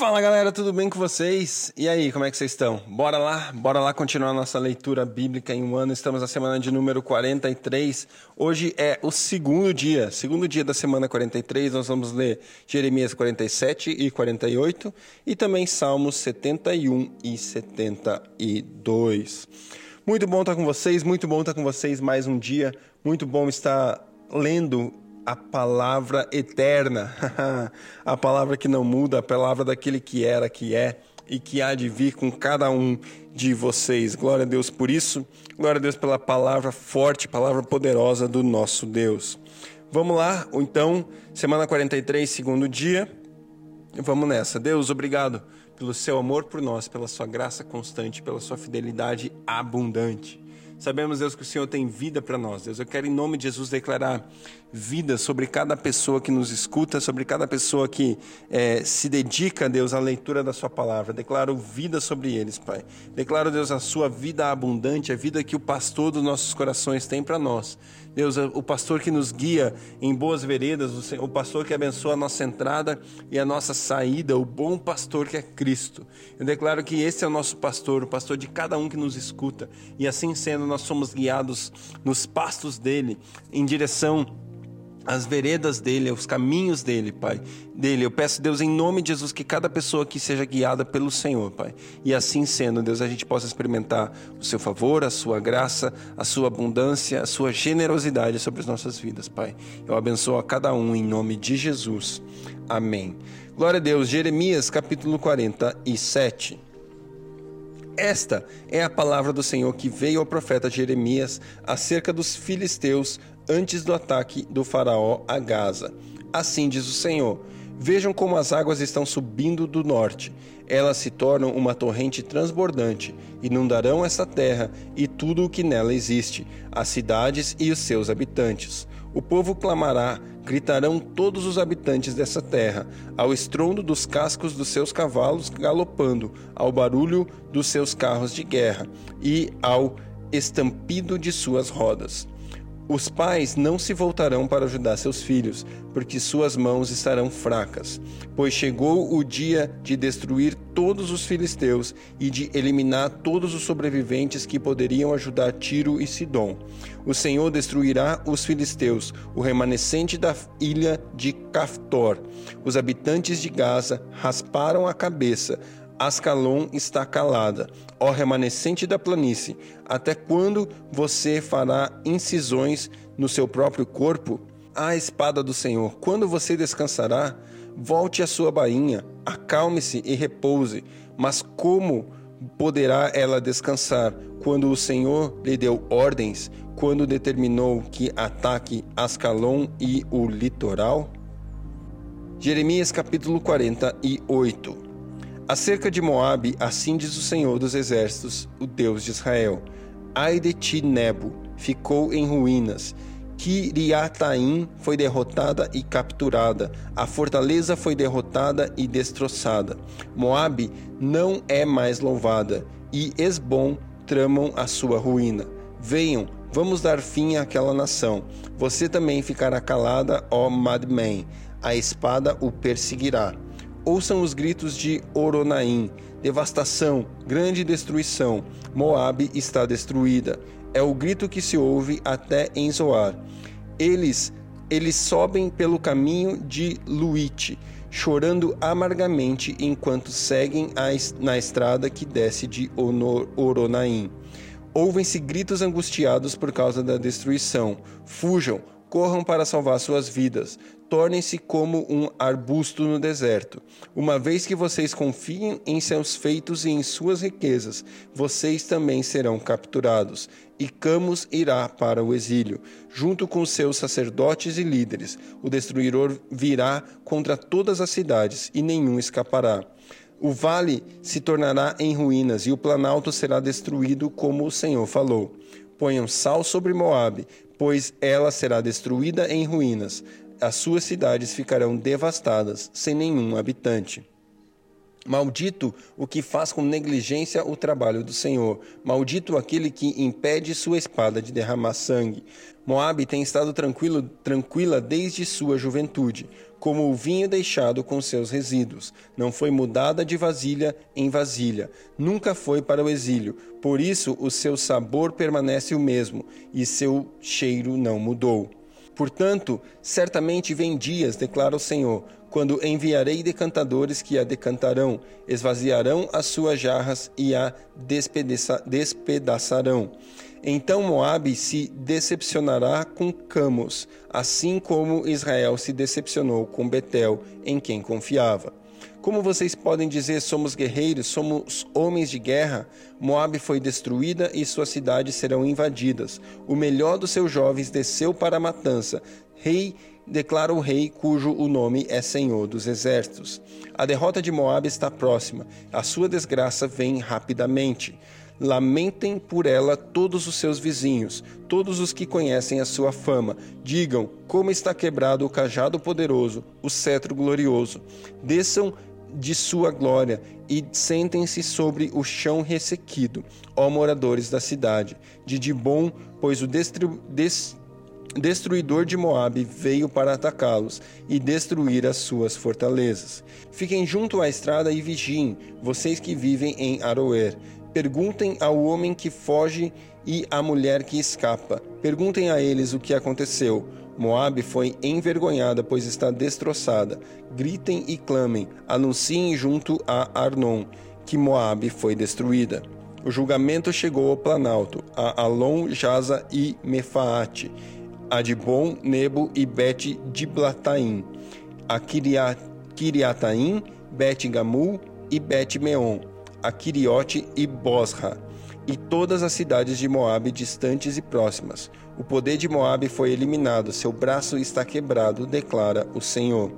Fala galera, tudo bem com vocês? E aí, como é que vocês estão? Bora lá, bora lá continuar nossa leitura bíblica em um ano. Estamos na semana de número 43. Hoje é o segundo dia, segundo dia da semana 43. Nós vamos ler Jeremias 47 e 48 e também Salmos 71 e 72. Muito bom estar com vocês, muito bom estar com vocês mais um dia. Muito bom estar lendo a palavra eterna, a palavra que não muda, a palavra daquele que era, que é e que há de vir com cada um de vocês. Glória a Deus por isso, glória a Deus pela palavra forte, palavra poderosa do nosso Deus. Vamos lá, então, semana 43, segundo dia. Vamos nessa. Deus, obrigado pelo seu amor por nós, pela sua graça constante, pela sua fidelidade abundante. Sabemos, Deus, que o Senhor tem vida para nós. Deus, eu quero em nome de Jesus declarar vida sobre cada pessoa que nos escuta, sobre cada pessoa que é, se dedica, Deus, à leitura da Sua palavra. Declaro vida sobre eles, Pai. Declaro, Deus, a Sua vida abundante, a vida que o pastor dos nossos corações tem para nós. Deus, o pastor que nos guia em boas veredas, o pastor que abençoa a nossa entrada e a nossa saída, o bom pastor que é Cristo. Eu declaro que esse é o nosso pastor, o pastor de cada um que nos escuta. E assim sendo, nós somos guiados nos pastos dele, em direção as veredas dele, os caminhos dele, Pai. Dele. Eu peço, Deus, em nome de Jesus, que cada pessoa aqui seja guiada pelo Senhor, Pai. E assim sendo, Deus, a gente possa experimentar o seu favor, a sua graça, a sua abundância, a sua generosidade sobre as nossas vidas, Pai. Eu abençoo a cada um em nome de Jesus. Amém. Glória a Deus. Jeremias, capítulo 47. Esta é a palavra do Senhor que veio ao profeta Jeremias acerca dos filisteus antes do ataque do Faraó a Gaza. Assim diz o Senhor: Vejam como as águas estão subindo do norte. Elas se tornam uma torrente transbordante, inundarão essa terra e tudo o que nela existe, as cidades e os seus habitantes. O povo clamará, gritarão todos os habitantes dessa terra, ao estrondo dos cascos dos seus cavalos galopando, ao barulho dos seus carros de guerra e ao estampido de suas rodas. Os pais não se voltarão para ajudar seus filhos, porque suas mãos estarão fracas, pois chegou o dia de destruir todos os filisteus e de eliminar todos os sobreviventes que poderiam ajudar Tiro e Sidom. O Senhor destruirá os filisteus, o remanescente da ilha de Caftor. Os habitantes de Gaza rasparam a cabeça, Ascalon está calada, ó remanescente da planície. Até quando você fará incisões no seu próprio corpo? A espada do Senhor, quando você descansará? Volte à sua bainha, acalme-se e repouse. Mas como poderá ela descansar quando o Senhor lhe deu ordens, quando determinou que ataque Ascalon e o litoral? Jeremias capítulo 48 Acerca de Moabe, assim diz o Senhor dos Exércitos, o Deus de Israel: Ai de ti, Nebo, ficou em ruínas. Kiriataim foi derrotada e capturada, a fortaleza foi derrotada e destroçada. Moabe não é mais louvada, e Esbom tramam a sua ruína. Venham, vamos dar fim àquela nação. Você também ficará calada, ó Madmen, a espada o perseguirá. Ouçam os gritos de Oronaim, devastação, grande destruição. Moabe está destruída. É o grito que se ouve até em Zoar. Eles eles sobem pelo caminho de Luite, chorando amargamente enquanto seguem na estrada que desce de Oronaim. Ouvem-se gritos angustiados por causa da destruição. Fujam, corram para salvar suas vidas tornem-se como um arbusto no deserto. Uma vez que vocês confiem em seus feitos e em suas riquezas, vocês também serão capturados. E Camus irá para o exílio, junto com seus sacerdotes e líderes. O destruidor virá contra todas as cidades e nenhum escapará. O vale se tornará em ruínas e o planalto será destruído, como o Senhor falou. Ponham sal sobre Moabe, pois ela será destruída em ruínas as suas cidades ficarão devastadas, sem nenhum habitante. Maldito o que faz com negligência o trabalho do Senhor. Maldito aquele que impede sua espada de derramar sangue. Moabe tem estado tranquilo, tranquila desde sua juventude, como o vinho deixado com seus resíduos. Não foi mudada de vasilha em vasilha, nunca foi para o exílio. Por isso o seu sabor permanece o mesmo e seu cheiro não mudou. Portanto, certamente vem dias, declara o Senhor, quando enviarei decantadores que a decantarão, esvaziarão as suas jarras e a despedaçarão. Então Moabe se decepcionará com Camos, assim como Israel se decepcionou com Betel, em quem confiava. Como vocês podem dizer, somos guerreiros, somos homens de guerra? Moabe foi destruída e suas cidades serão invadidas. O melhor dos seus jovens desceu para a matança. Rei declara o rei cujo o nome é Senhor dos Exércitos. A derrota de Moabe está próxima. A sua desgraça vem rapidamente. Lamentem por ela todos os seus vizinhos, todos os que conhecem a sua fama. Digam como está quebrado o cajado poderoso, o cetro glorioso. Desçam de sua glória e sentem-se sobre o chão ressequido, ó moradores da cidade. De Dibon, pois o destru des destruidor de Moabe veio para atacá-los e destruir as suas fortalezas. Fiquem junto à estrada e vigiem, vocês que vivem em Aroer. Perguntem ao homem que foge e à mulher que escapa. Perguntem a eles o que aconteceu. Moabe foi envergonhada, pois está destroçada. Gritem e clamem, anunciem junto a Arnon que Moabe foi destruída. O julgamento chegou ao planalto, a Alon, Jaza e Mefaate, a Dibon, Nebo e Bet Diblataim, a Kiriataim, Bet Gamul e Bet Meon a Quiriote e Bosra, e todas as cidades de Moabe distantes e próximas. O poder de Moabe foi eliminado, seu braço está quebrado, declara o Senhor.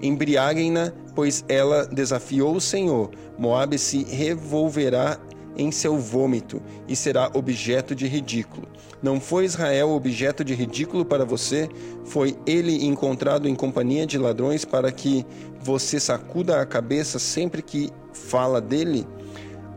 Embriaguem-na, pois ela desafiou o Senhor. Moabe se revolverá em seu vômito e será objeto de ridículo. Não foi Israel objeto de ridículo para você? Foi ele encontrado em companhia de ladrões para que você sacuda a cabeça sempre que fala dele?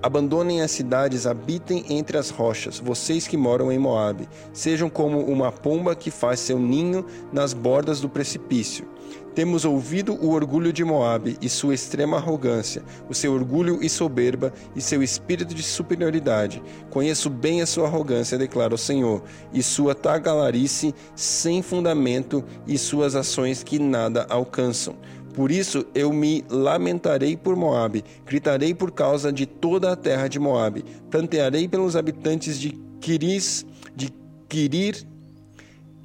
Abandonem as cidades, habitem entre as rochas, vocês que moram em Moabe. Sejam como uma pomba que faz seu ninho nas bordas do precipício. Temos ouvido o orgulho de Moabe e sua extrema arrogância, o seu orgulho e soberba e seu espírito de superioridade. Conheço bem a sua arrogância, declara o Senhor, e sua tagalarice sem fundamento e suas ações que nada alcançam. Por isso eu me lamentarei por Moabe, gritarei por causa de toda a terra de Moabe, plantearei pelos habitantes de Quiris, de Quirir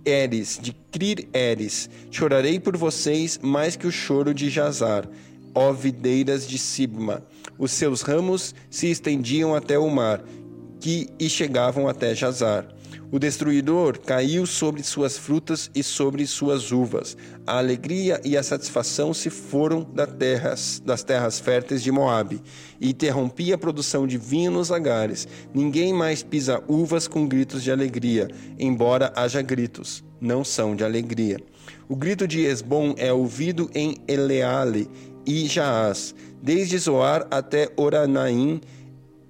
Eres, de Crir Eres. Chorarei por vocês mais que o choro de Jazar, ó videiras de Sibma. Os seus ramos se estendiam até o mar, que e chegavam até Jazar. O destruidor caiu sobre suas frutas e sobre suas uvas. A alegria e a satisfação se foram das terras, das terras férteis de Moabe, e interrompi a produção de vinho nos lagares. Ninguém mais pisa uvas com gritos de alegria, embora haja gritos, não são de alegria. O grito de Esbom é ouvido em Eleale e Jaaz, desde Zoar até Oranaim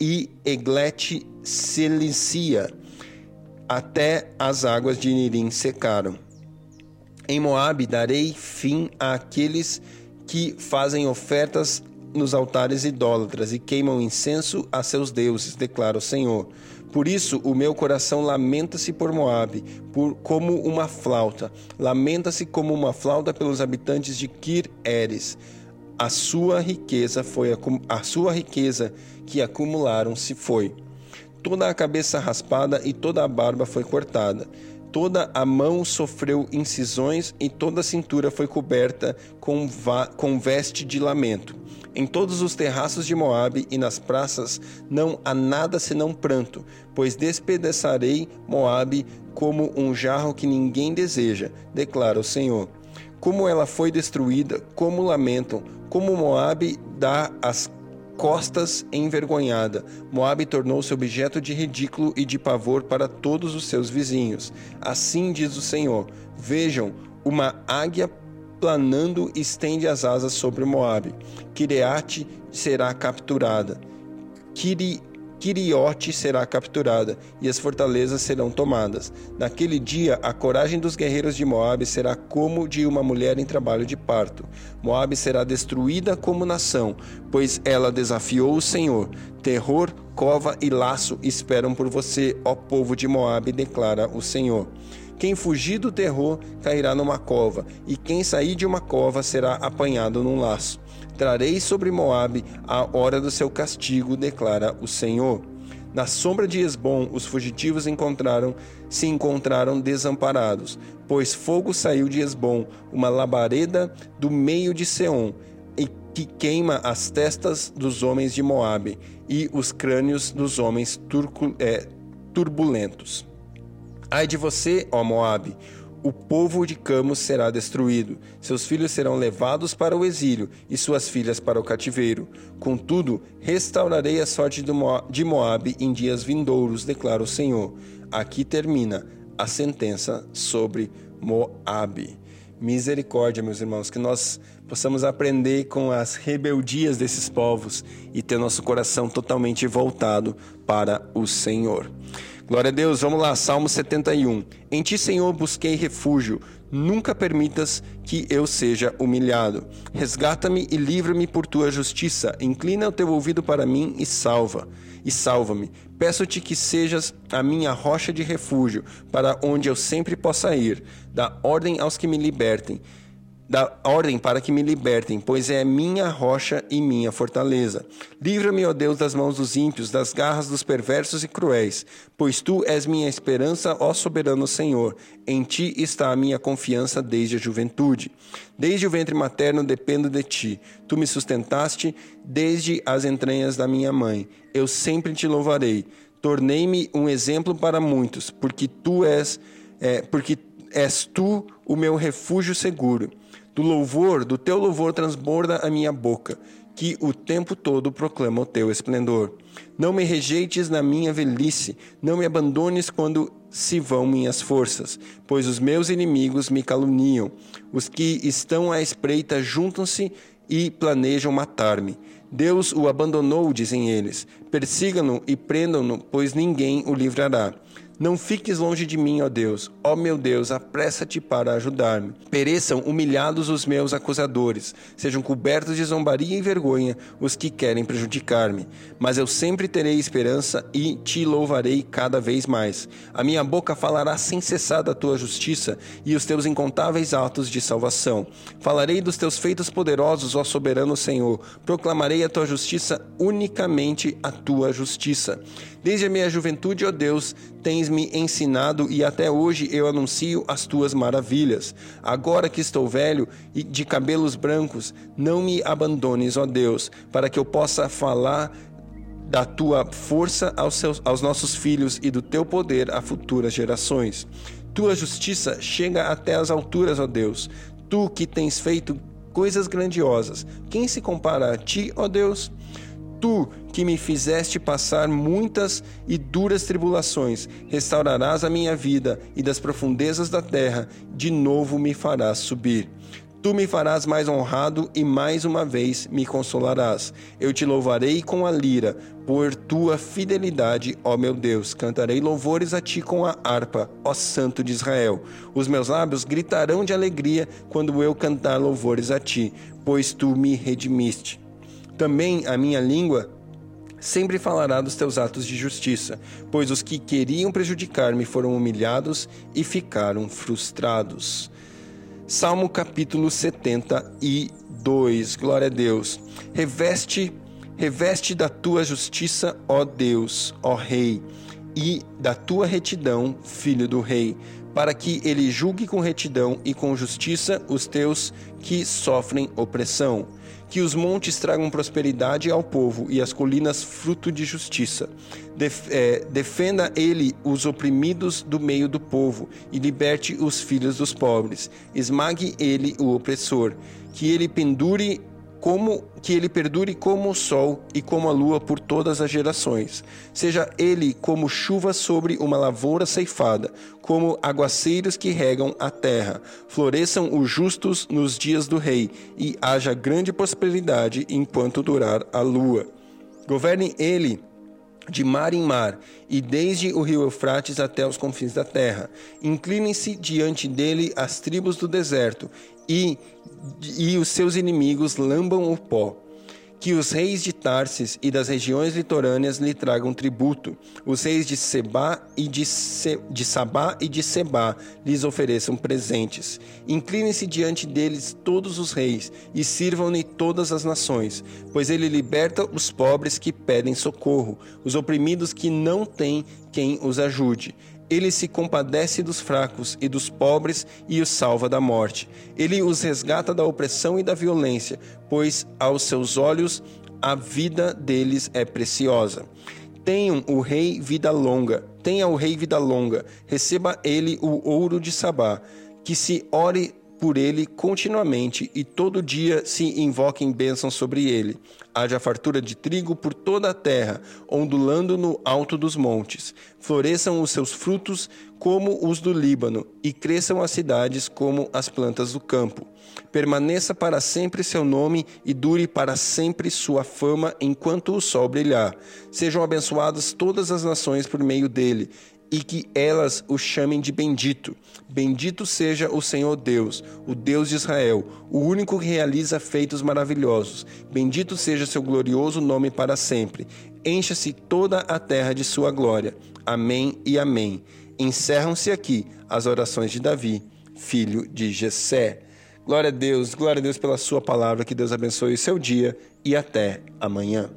e Eglete Cilicia até as águas de Nirim secaram. Em Moabe darei fim àqueles que fazem ofertas nos altares idólatras e queimam incenso a seus deuses, declara o Senhor. Por isso o meu coração lamenta-se por Moabe, por como uma flauta. Lamenta-se como uma flauta pelos habitantes de Kir Eres. A sua riqueza foi a sua riqueza que acumularam se foi toda a cabeça raspada e toda a barba foi cortada. Toda a mão sofreu incisões e toda a cintura foi coberta com, com veste de lamento. Em todos os terraços de Moabe e nas praças não há nada senão pranto, pois despedaçarei Moabe como um jarro que ninguém deseja, declara o Senhor. Como ela foi destruída, como lamentam, como Moabe dá as costas envergonhada. Moabe tornou-se objeto de ridículo e de pavor para todos os seus vizinhos. Assim diz o Senhor: Vejam, uma águia planando estende as asas sobre Moabe. Kireate será capturada. Kiri Kiriote será capturada e as fortalezas serão tomadas. Naquele dia, a coragem dos guerreiros de Moabe será como de uma mulher em trabalho de parto. Moabe será destruída como nação, pois ela desafiou o Senhor. Terror, cova e laço esperam por você, ó povo de Moabe, declara o Senhor. Quem fugir do terror cairá numa cova, e quem sair de uma cova será apanhado num laço. Trarei sobre Moabe a hora do seu castigo, declara o Senhor. Na sombra de Esbom, os fugitivos encontraram, se encontraram desamparados, pois fogo saiu de Esbom, uma labareda do meio de Seom, e que queima as testas dos homens de Moabe e os crânios dos homens turco, é, turbulentos. Ai de você, ó Moabe, o povo de Camus será destruído, seus filhos serão levados para o exílio e suas filhas para o cativeiro. Contudo, restaurarei a sorte de Moabe em dias vindouros, declara o Senhor. Aqui termina a sentença sobre Moabe. Misericórdia, meus irmãos, que nós possamos aprender com as rebeldias desses povos e ter nosso coração totalmente voltado para o Senhor. Glória a Deus, vamos lá, Salmo 71. Em ti, Senhor, busquei refúgio. Nunca permitas que eu seja humilhado. Resgata-me e livra-me por tua justiça. Inclina o teu ouvido para mim e salva. E salva-me. Peço-te que sejas a minha rocha de refúgio, para onde eu sempre possa ir. Dá ordem aos que me libertem da ordem para que me libertem, pois é minha rocha e minha fortaleza. Livra-me, ó Deus, das mãos dos ímpios, das garras dos perversos e cruéis, pois tu és minha esperança, ó soberano Senhor. Em ti está a minha confiança desde a juventude. Desde o ventre materno dependo de ti. Tu me sustentaste desde as entranhas da minha mãe. Eu sempre te louvarei. Tornei-me um exemplo para muitos, porque tu és, é, porque és tu o meu refúgio seguro. Do louvor, do teu louvor transborda a minha boca, que o tempo todo proclama o teu esplendor. Não me rejeites na minha velhice, não me abandones quando se vão minhas forças, pois os meus inimigos me caluniam. Os que estão à espreita juntam-se e planejam matar-me. Deus o abandonou, dizem eles. Persigam-no e prendam-no, pois ninguém o livrará. Não fiques longe de mim, ó Deus. Ó meu Deus, apressa-te para ajudar-me. Pereçam humilhados os meus acusadores, sejam cobertos de zombaria e vergonha os que querem prejudicar-me. Mas eu sempre terei esperança e te louvarei cada vez mais. A minha boca falará sem cessar da tua justiça e os teus incontáveis atos de salvação. Falarei dos teus feitos poderosos, ó soberano Senhor. Proclamarei a tua justiça, unicamente a tua justiça. Desde a minha juventude, ó Deus, tens-me ensinado e até hoje eu anuncio as tuas maravilhas. Agora que estou velho e de cabelos brancos, não me abandones, ó Deus, para que eu possa falar da tua força aos, seus, aos nossos filhos e do teu poder a futuras gerações. Tua justiça chega até as alturas, ó Deus. Tu que tens feito coisas grandiosas, quem se compara a ti, ó Deus? Tu que me fizeste passar muitas e duras tribulações, restaurarás a minha vida e das profundezas da terra de novo me farás subir. Tu me farás mais honrado e mais uma vez me consolarás. Eu te louvarei com a lira, por tua fidelidade, ó meu Deus. Cantarei louvores a ti com a harpa, ó Santo de Israel. Os meus lábios gritarão de alegria quando eu cantar louvores a ti, pois tu me redimiste. Também a minha língua sempre falará dos teus atos de justiça, pois os que queriam prejudicar-me foram humilhados e ficaram frustrados. Salmo capítulo 72. Glória a Deus. Reveste, reveste da tua justiça, ó Deus, ó Rei, e da tua retidão, filho do rei, para que ele julgue com retidão e com justiça os teus que sofrem opressão que os montes tragam prosperidade ao povo e as colinas fruto de justiça. Def, é, defenda ele os oprimidos do meio do povo e liberte os filhos dos pobres. Esmague ele o opressor. Que ele pendure como que ele perdure como o sol e como a lua por todas as gerações. Seja ele como chuva sobre uma lavoura ceifada, como aguaceiros que regam a terra. Floresçam os justos nos dias do rei, e haja grande prosperidade enquanto durar a lua. Governe ele de mar em mar, e desde o rio Eufrates até os confins da terra. Inclinem-se diante dele as tribos do deserto, e, e os seus inimigos lambam o pó. Que os reis de Tarsis e das regiões litorâneas lhe tragam tributo. Os reis de Seba e de, Se, de Sabá e de Seba lhes ofereçam presentes. Inclinem-se diante deles todos os reis e sirvam-lhe todas as nações, pois ele liberta os pobres que pedem socorro, os oprimidos que não têm quem os ajude. Ele se compadece dos fracos e dos pobres e os salva da morte. Ele os resgata da opressão e da violência, pois aos seus olhos a vida deles é preciosa. Tenham o rei vida longa, tenha o rei vida longa, receba ele o ouro de Sabá, que se ore por ele continuamente e todo dia se invoquem bênçãos sobre ele. Haja fartura de trigo por toda a terra, ondulando no alto dos montes. Floresçam os seus frutos como os do Líbano, e cresçam as cidades como as plantas do campo. Permaneça para sempre seu nome e dure para sempre sua fama enquanto o sol brilhar. Sejam abençoadas todas as nações por meio dele e que elas o chamem de bendito. Bendito seja o Senhor Deus, o Deus de Israel, o único que realiza feitos maravilhosos. Bendito seja seu glorioso nome para sempre. Encha-se toda a terra de sua glória. Amém e amém. Encerram-se aqui as orações de Davi, filho de Jessé. Glória a Deus, glória a Deus pela sua palavra, que Deus abençoe o seu dia e até amanhã.